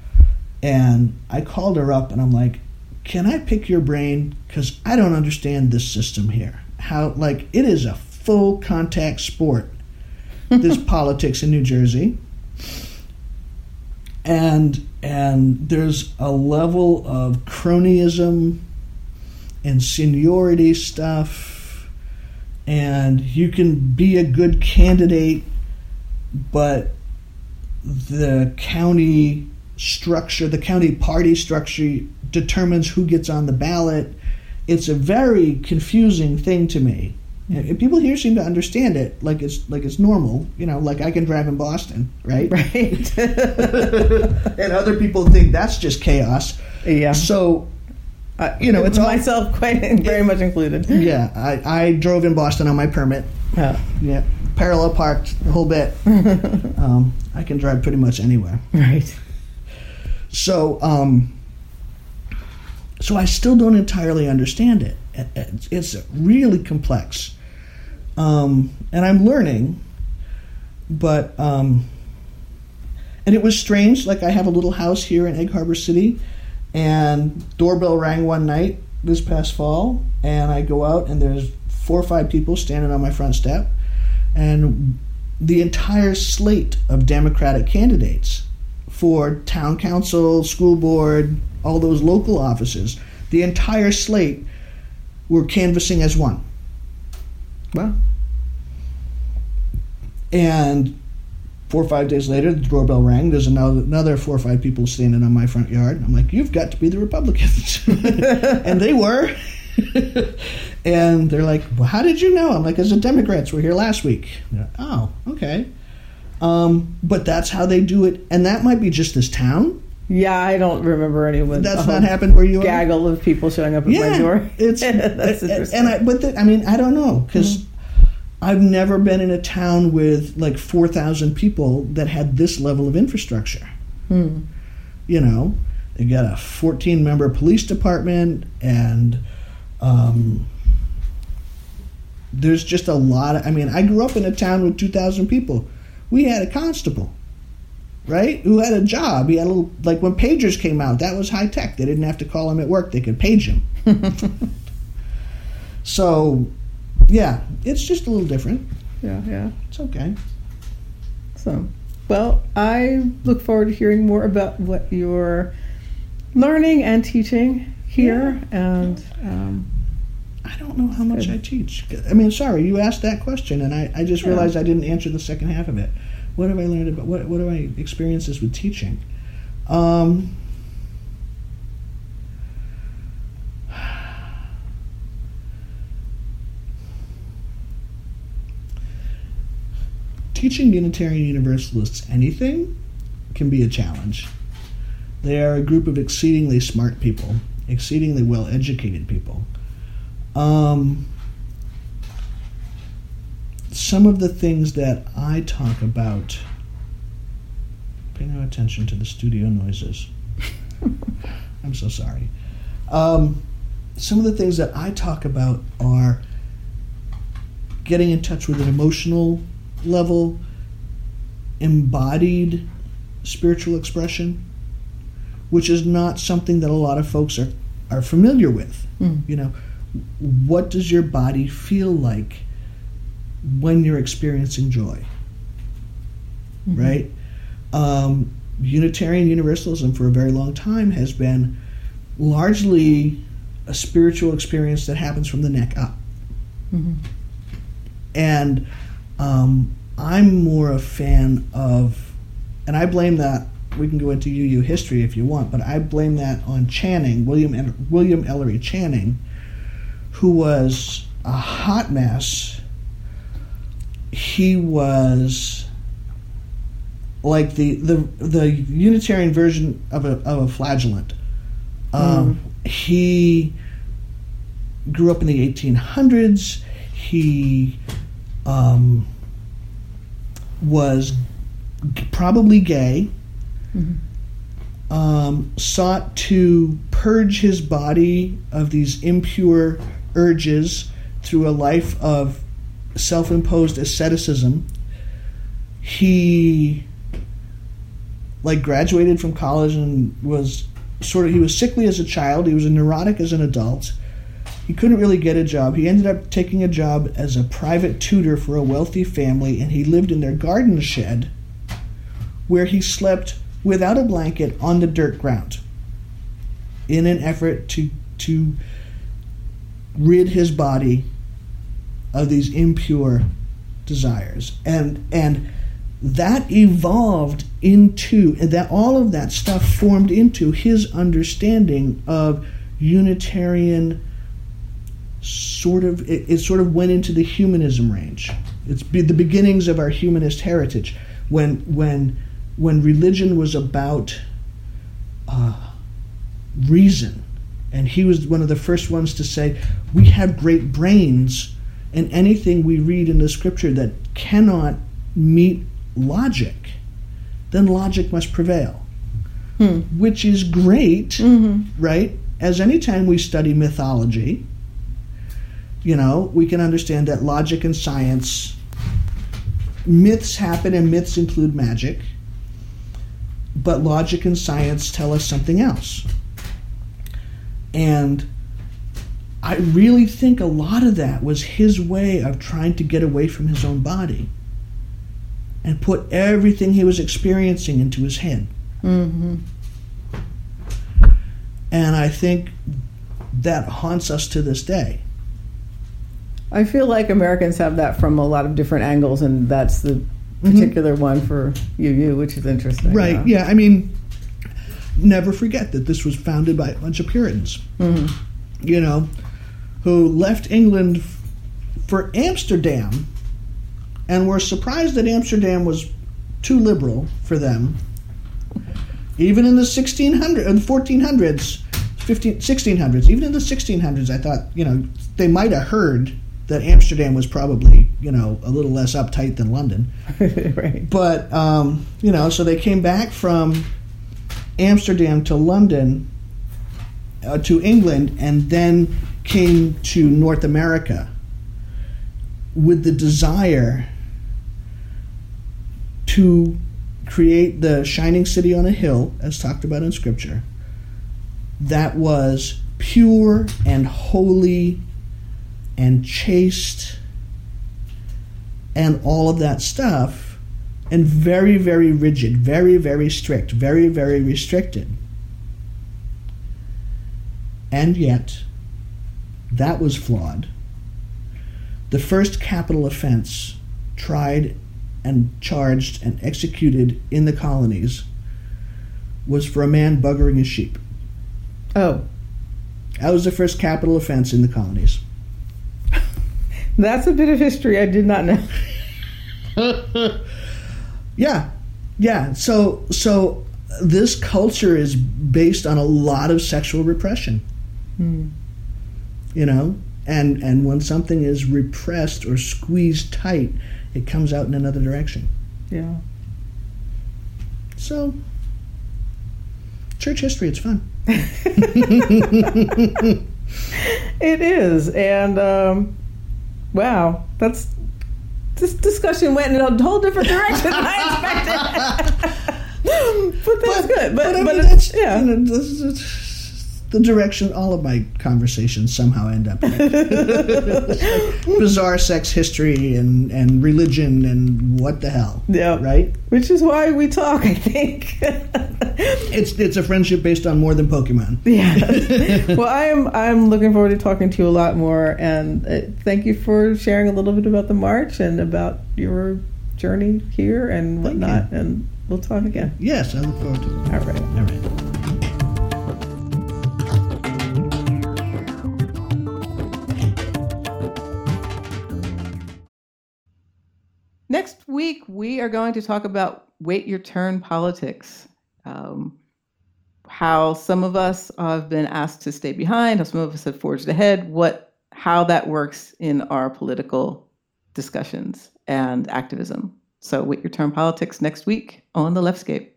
and I called her up and I'm like, "Can I pick your brain? Because I don't understand this system here. How like it is a full contact sport. This politics in New Jersey." And and there's a level of cronyism and seniority stuff. And you can be a good candidate but the county structure the county party structure determines who gets on the ballot. It's a very confusing thing to me and people here seem to understand it like it's like it's normal you know like i can drive in boston right Right. and other people think that's just chaos. yeah. So, I, you know, it's all- myself quite very much included. yeah, I, I drove in Boston on my permit. Yeah. Yeah, parallel parked the whole bit. um, I can drive pretty much anywhere. Right. So, um, so I still don't entirely understand it. It- It's, it's really complex, um, and I'm learning. But um, and it was strange. Like I have a little house here in Egg Harbor City, and doorbell rang one night this past fall, and I go out and there's four or five people standing on my front step, and the entire slate of Democratic candidates for town council, school board, all those local offices, the entire slate were canvassing as one. Wow. And four or five days later, the doorbell rang. There's another, another four or five people standing on my front yard. I'm like, you've got to be the Republicans. and they were. and they're like, well, how did you know? I'm like, because the Democrats were here last week. Like, oh, okay. Um, but that's how they do it. And that might be just this town. Yeah, I don't remember anyone. That's not happened where you are. Gaggle of people showing up at my door. It's That's and- interesting. and I but the, I mean I don't know because I've never been in a town with like four thousand people that had this level of infrastructure. Hmm. You know, they got a fourteen member police department and um, there's just a lot of. I mean, I grew up in a town with two thousand people. We had a constable. Right, who had a job? He had a little like when pagers came out. That was high tech. They didn't have to call him at work. They could page him. So, yeah, it's just a little different. Yeah, yeah. It's okay. So, well, I look forward to hearing more about what you're learning and teaching here. And um, I don't know how much I teach. I mean, sorry, you asked that question, and I, I just Yeah. realized I didn't answer the second half of it. What have I learned about what what are my experiences with teaching? Um, teaching Unitarian Universalists anything can be a challenge. They are a group of exceedingly smart people, exceedingly well educated people. Um, some of the things that I talk about, pay no attention to the studio noises. I'm so sorry. Um, some of the things that I talk about are getting in touch with an emotional level, embodied spiritual expression, which is not something that a lot of folks are, are familiar with. Mm. You know, what does your body feel like when you're experiencing joy? Right? Um, Unitarian Universalism for a very long time has been largely a spiritual experience that happens from the neck up. And um, I'm more a fan of, and I blame that. We can go into UU history if you want, but I blame that on Channing, William William Ellery Channing, who was a hot mess. He was like the the the Unitarian version of a of a flagellant. Um, He grew up in the 1800s. He um, was probably gay. Um, sought to purge his body of these impure urges through a life of self-imposed asceticism. He like graduated from college and was sort of he was sickly as a child he was a neurotic as an adult he couldn't really get a job. He ended up taking a job as a private tutor for a wealthy family and he lived in their garden shed where he slept without a blanket on the dirt ground in an effort to to rid his body of these impure desires. And and that evolved into that all of that stuff formed into his understanding of unitarian sort of it, it sort of went into the humanism range. It's be, the beginnings of our humanist heritage. When when when religion was about uh, reason and he was one of the first ones to say we have great brains and anything we read in the scripture that cannot meet logic then logic must prevail. Which is great right? As anytime we study mythology you know we can understand that logic and science myths happen and myths include magic but logic and science tell us something else and I really think a lot of that was his way of trying to get away from his own body and put everything he was experiencing into his head. Mm-hmm. And I think that haunts us to this day. I feel like Americans have that from a lot of different angles, and that's the particular one for UU, which is interesting. Right, yeah. I mean, never forget that this was founded by a bunch of Puritans, you know, who left England for Amsterdam and were surprised that Amsterdam was too liberal for them. Even in the 1600s, uh, the 1400s, 15, 1600s, even in the 1600s, I thought, you know, they might have heard that Amsterdam was probably, you know, a little less uptight than London. right. But um, you know, so they came back from Amsterdam to London, uh, to England, and then came to North America with the desire to create the shining city on a hill, as talked about in Scripture, that was pure and holy and chaste and all of that stuff and very very rigid very very strict very very restricted. And yet that was flawed. The first capital offense tried and charged and executed in the colonies was for a man buggering his sheep. Oh, that was the first capital offense in the colonies that's a bit of history I did not know. Yeah, yeah. So so this culture is based on a lot of sexual repression. You know, and and when something is repressed or squeezed tight, it comes out in another direction. Yeah. So church history, it's fun. It is, and um, wow, that's this discussion went in a whole different direction than I expected. but that's good. But, But I but mean, it's, yeah. you know, the direction all of my conversations somehow end up. in. Bizarre sex history and and religion and what the hell, Yeah. right? Which is why we talk, I think. It's it's a friendship based on more than Pokemon. yeah. well, I am I'm looking forward to talking to you a lot more, and uh, thank you for sharing a little bit about the march and about your journey here and whatnot. And we'll talk again. Yes, I look forward to it. All right. All right. Week, we are going to talk about wait your turn politics. Um, how some of us have been asked to stay behind, how some of us have forged ahead, what, how that works in our political discussions and activism. So, wait your turn politics next week on the Leftscape.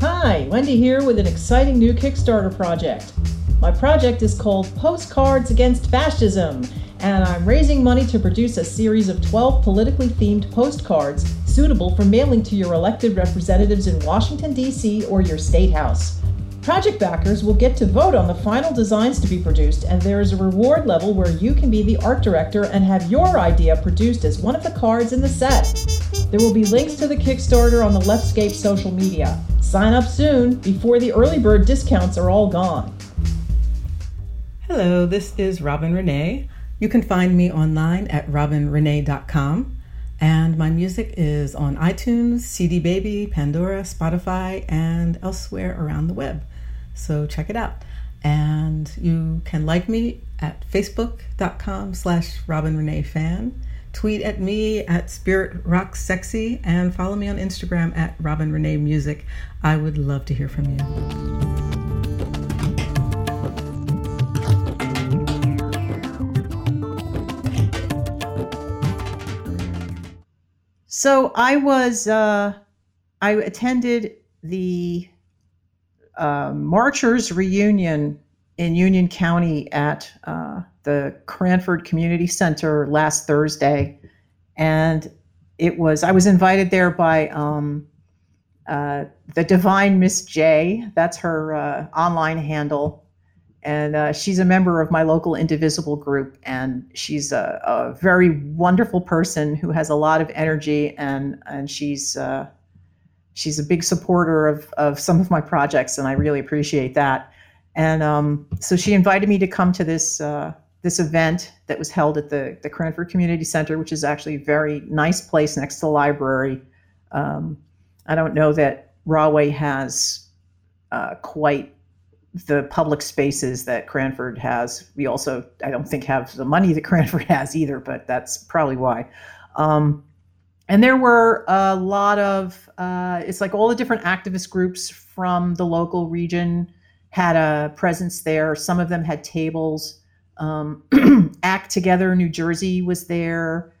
Hi, Wendy here with an exciting new Kickstarter project. My project is called Postcards Against Fascism, and I'm raising money to produce a series of 12 politically themed postcards suitable for mailing to your elected representatives in Washington, D.C. or your state house. Project backers will get to vote on the final designs to be produced, and there is a reward level where you can be the art director and have your idea produced as one of the cards in the set. There will be links to the Kickstarter on the Leftscape social media. Sign up soon before the early bird discounts are all gone. Hello, this is Robin Renée. You can find me online at robinrenee.com. And my music is on iTunes, CD Baby, Pandora, Spotify, and elsewhere around the web. So check it out. And you can like me at facebook.com slash Robin Renée fan. Tweet at me at Spirit Sexy and follow me on Instagram at robinreneemusic. I would love to hear from you. So I was, uh, I attended the uh, Marchers reunion in Union County at uh, the Cranford Community Center last Thursday, and it was I was invited there by um, uh, the Divine Miss J. That's her uh, online handle, and uh, she's a member of my local Indivisible group, and she's a, a very wonderful person who has a lot of energy, and and she's uh, she's a big supporter of of some of my projects, and I really appreciate that. And um, so she invited me to come to this uh, this event that was held at the the Cranford Community Center, which is actually a very nice place next to the library. Um, I don't know that Rahway has uh, quite the public spaces that Cranford has. We also, I don't think, have the money that Cranford has either, but that's probably why. Um, and there were a lot of, uh, it's like all the different activist groups from the local region had a presence there. Some of them had tables. Um, Act Together New Jersey was there,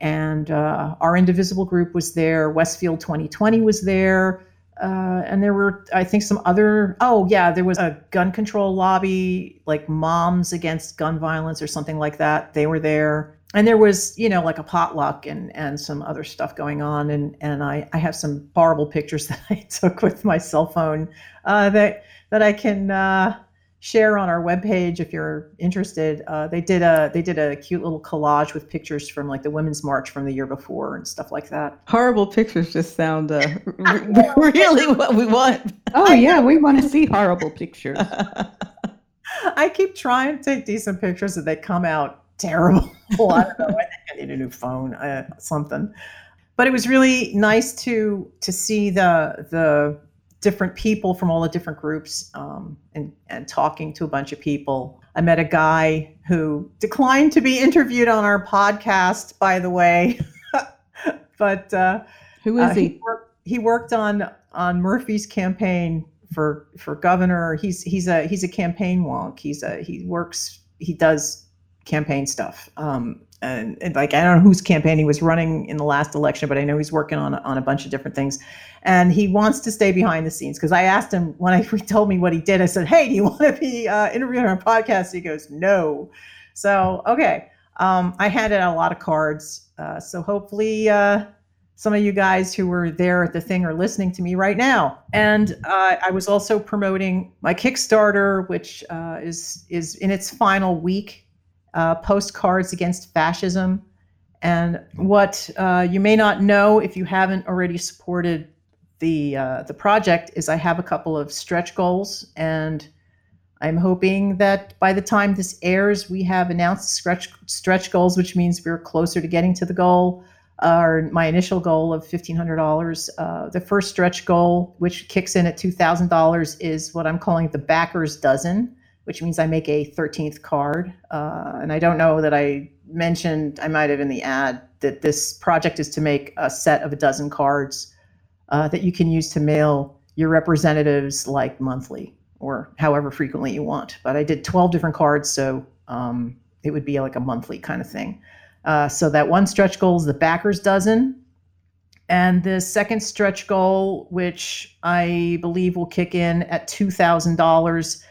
and uh, our Indivisible group was there. Westfield 2020 was there. Uh, and there were, I think, some other. Oh, yeah, there was a gun control lobby, like Moms Against Gun Violence or something like that. They were there, and there was, you know, like a potluck and and some other stuff going on. And and I I have some horrible pictures that I took with my cell phone uh, that that I can uh, share on our webpage if you're interested. Uh, they did a they did a cute little collage with pictures from like the Women's March from the year before and stuff like that. Horrible pictures just sound uh, really what we want. Oh yeah, we want to see horrible pictures. I keep trying to take decent pictures and they come out terrible. I don't know. I think I need a new phone, uh, something. But it was really nice to to see the the different people from all the different groups um, and and talking to a bunch of people. I met a guy who declined to be interviewed on our podcast, by the way, but. Uh, Who is uh, he? worked, he worked on on Murphy's campaign for for governor. He's he's a he's a campaign wonk. He's a he works he does campaign stuff. Um, and, and like I don't know whose campaign he was running in the last election, but I know he's working on on a bunch of different things. And he wants to stay behind the scenes because I asked him when I, he told me what he did. I said, "Hey, do you want to be uh, interviewed on a podcast?" He goes, "No." So okay, um, I handed out a lot of cards. Uh, so hopefully. Uh, some of you guys who were there at the thing are listening to me right now. And uh, I was also promoting my Kickstarter, which uh, is is in its final week. Uh, postcards against fascism. And what uh, you may not know if you haven't already supported the uh, the project is I have a couple of stretch goals, and I'm hoping that by the time this airs, we have announced stretch stretch goals, which means we're closer to getting to the goal. Or my initial goal of fifteen hundred dollars. Uh, the first stretch goal, which kicks in at two thousand dollars, is what I'm calling the backers dozen which means I make a 13th card. Uh, and I don't know that I mentioned, I might have in the ad, that this project is to make a set of a dozen cards uh, that you can use to mail your representatives like monthly or however frequently you want. But I did 12 different cards, so um, it would be like a monthly kind of thing. Uh, so that one stretch goal is the backers dozen. And the second stretch goal, which I believe will kick in at $2,000,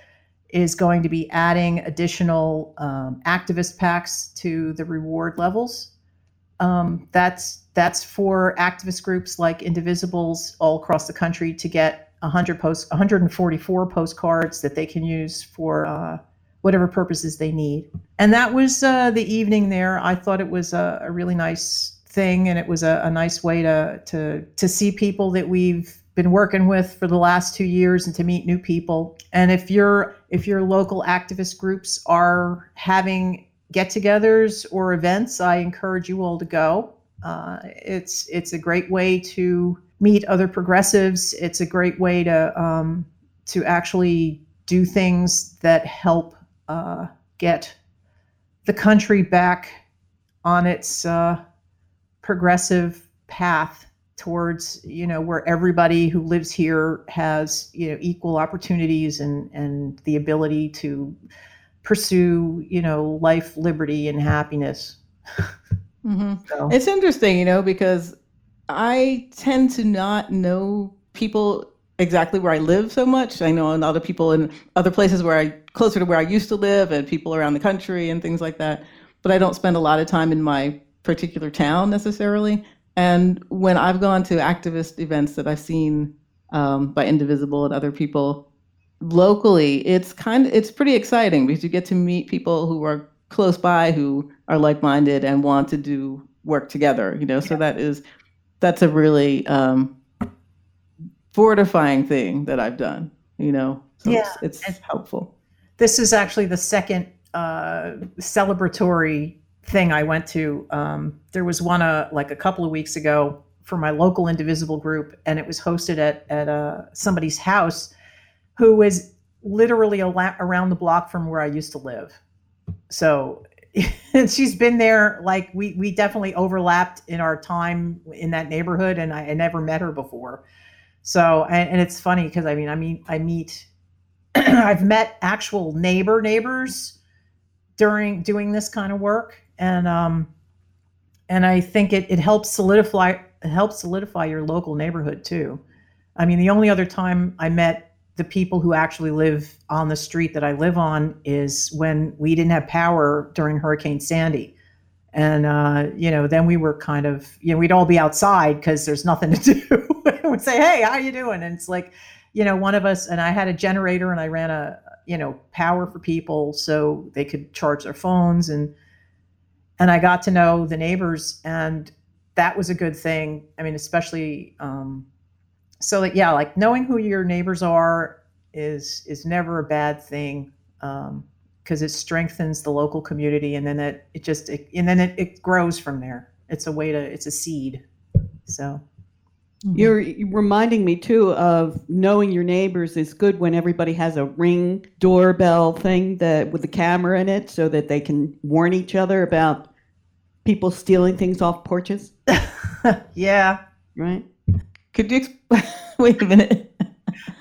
is going to be adding additional um, activist packs to the reward levels. Um, that's that's for activist groups like Indivisibles all across the country to get 100 post 144 postcards that they can use for uh, whatever purposes they need. And that was uh, the evening there. I thought it was a, a really nice thing, and it was a, a nice way to to to see people that we've been working with for the last two years and to meet new people. And if your if your local activist groups are having get-togethers or events, I encourage you all to go. Uh, it's it's a great way to meet other progressives. It's a great way to um, to actually do things that help uh, get the country back on its uh, progressive path towards you know where everybody who lives here has you know equal opportunities and and the ability to pursue you know life liberty and happiness hmm so It's interesting, you know, because I tend to not know people exactly where I live so much. I know a lot of people in other places where I closer to where I used to live and people around the country and things like that. But I don't spend a lot of time in my particular town necessarily. And when I've gone to activist events that I've seen um, by Indivisible and other people locally, it's kind of it's pretty exciting because you get to meet people who are close by who are like-minded and want to do work together. You know, so that is that's a really um, fortifying thing that I've done. You know, so Yeah, it's, it's helpful. this is actually the second uh, celebratory thing I went to. Um, there was one uh, like a couple of weeks ago for my local Indivisible group, and it was hosted at at uh, somebody's house who was literally la- around the block from where I used to live. So she's been there like we we definitely overlapped in our time in that neighborhood, and I, I never met her before. So and, and it's funny because I mean I mean I meet I've met actual neighbor neighbors during doing this kind of work, and um, and I think it it helps solidify it helps solidify your local neighborhood too. I mean, the only other time I met the people who actually live on the street that I live on is when we didn't have power during Hurricane Sandy. And, uh, you know, then we were kind of, you know, we'd all be outside because there's nothing to do. we'd say, hey, how you doing? And it's like, you know, one of us, and I had a generator and I ran a, you know, power for people so they could charge their phones. And, and I got to know the neighbors and that was a good thing. I mean, especially, um, so that yeah like knowing who your neighbors are is is never a bad thing because it strengthens the local community and then it, it just it, and then it, it grows from there. It's a way to it's a seed. So. You're you're reminding me too of knowing your neighbors is good when everybody has a ring doorbell thing that with the camera in it so that they can warn each other about people stealing things off porches, yeah right? Could you exp- wait a minute?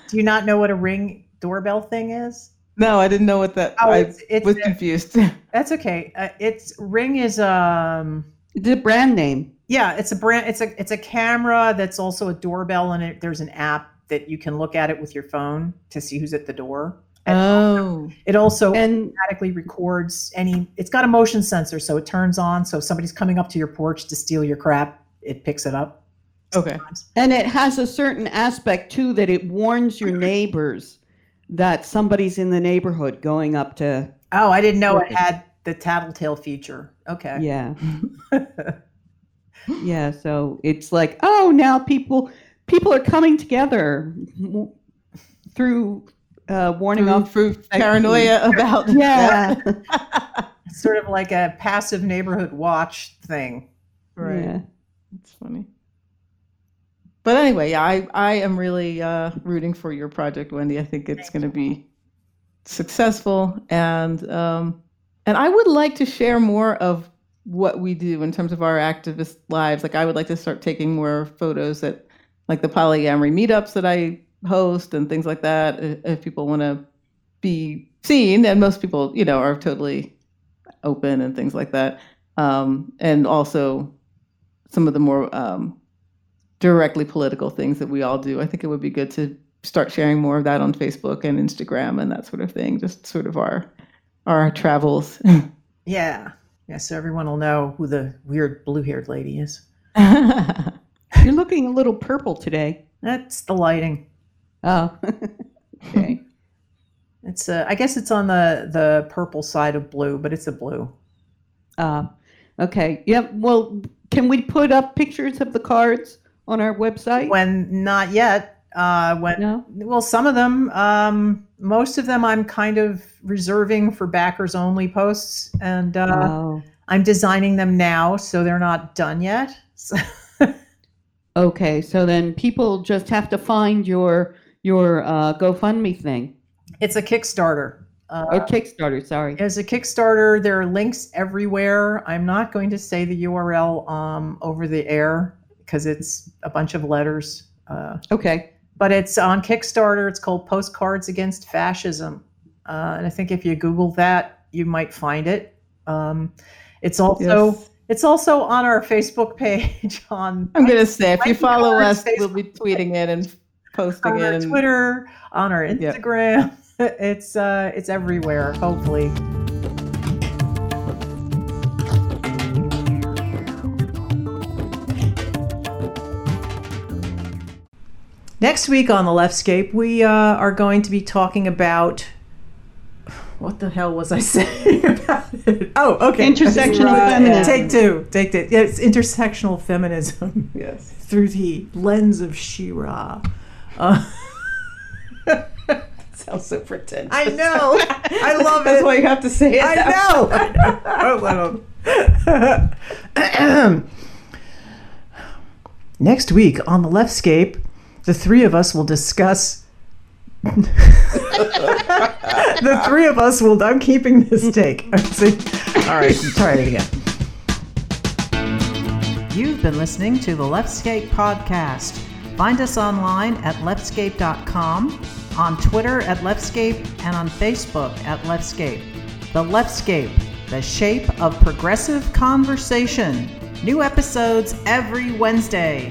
do you not know what a ring doorbell thing is No, I didn't know what that. oh I it's, it's was confused. that's okay uh, it's ring is um The brand name. yeah it's a brand it's a it's a camera that's also a doorbell and it there's an app that you can look at it with your phone to see who's at the door oh, it also And automatically records any it's got a motion sensor so it turns on so if somebody's coming up to your porch to steal your crap it picks it up Okay. sometimes. And it has a certain aspect too that it warns your neighbors that somebody's in the neighborhood going up to Oh, I didn't know it had the tattletale feature. Okay. yeah. yeah, so it's like, oh, now people people are coming together through uh, warning Through, off. through paranoia about Yeah. Sort of like a passive neighborhood watch thing. Right. Yeah. It's funny. But anyway, yeah, I, I am really uh, rooting for your project, Wendy. I think it's going to be successful, and um, and I would like to share more of what we do in terms of our activist lives. Like, I would like to start taking more photos at like the polyamory meetups that I host and things like that. If, if people want to be seen, and most people, you know, are totally open and things like that. Um, and also some of the more um, directly political things that we all do. I think it would be good to start sharing more of that on Facebook and Instagram and that sort of thing. Just sort of our our travels. Yeah. Yeah. So everyone will know who the weird blue haired lady is. You're looking a little purple today. That's the lighting. Oh. okay. It's uh, I guess it's on the the purple side of blue, but it's a blue. Uh, okay. Yep. Well, can we put up pictures of the cards on our website? When not yet. Uh, when No. well, some of them, um, most of them, I'm kind of reserving for backers only posts, and uh, Oh. I'm designing them now, so they're not done yet. So, Okay. So then people just have to find your your uh, GoFundMe thing it's a Kickstarter. Uh, or Kickstarter. Sorry. As a Kickstarter, there are links everywhere. I'm not going to say the URL um, over the air because it's a bunch of letters. Uh, Okay. but it's on Kickstarter. It's called Postcards Against Fascism. Uh, and I think if you Google that, you might find it. Um, it's also Yes. it's also on our Facebook page on, I'm gonna say if you follow us, we'll be tweeting it and posting on it. our Twitter, on our. Instagram. It's uh, it's everywhere. Hopefully. Next week on the Leftscape, we uh, are going to be talking about what the hell was I saying about it? Oh, okay. Intersectional Right. feminism. Take two. Take two. Yeah, it's intersectional feminism yes. through the lens of Shira. Uh, Sounds so pretentious. I know. I love That's it. why you have to say it. I know. I know. I don't. Next week on the Leftscape, the three of us will discuss. the three of us will. I'm keeping this take. All right, try it again. You've been listening to the Leftscape podcast. Find us online at leftscape.com, on Twitter at Leftscape, and on Facebook at Leftscape. The Leftscape, the shape of progressive conversation. New episodes every Wednesday.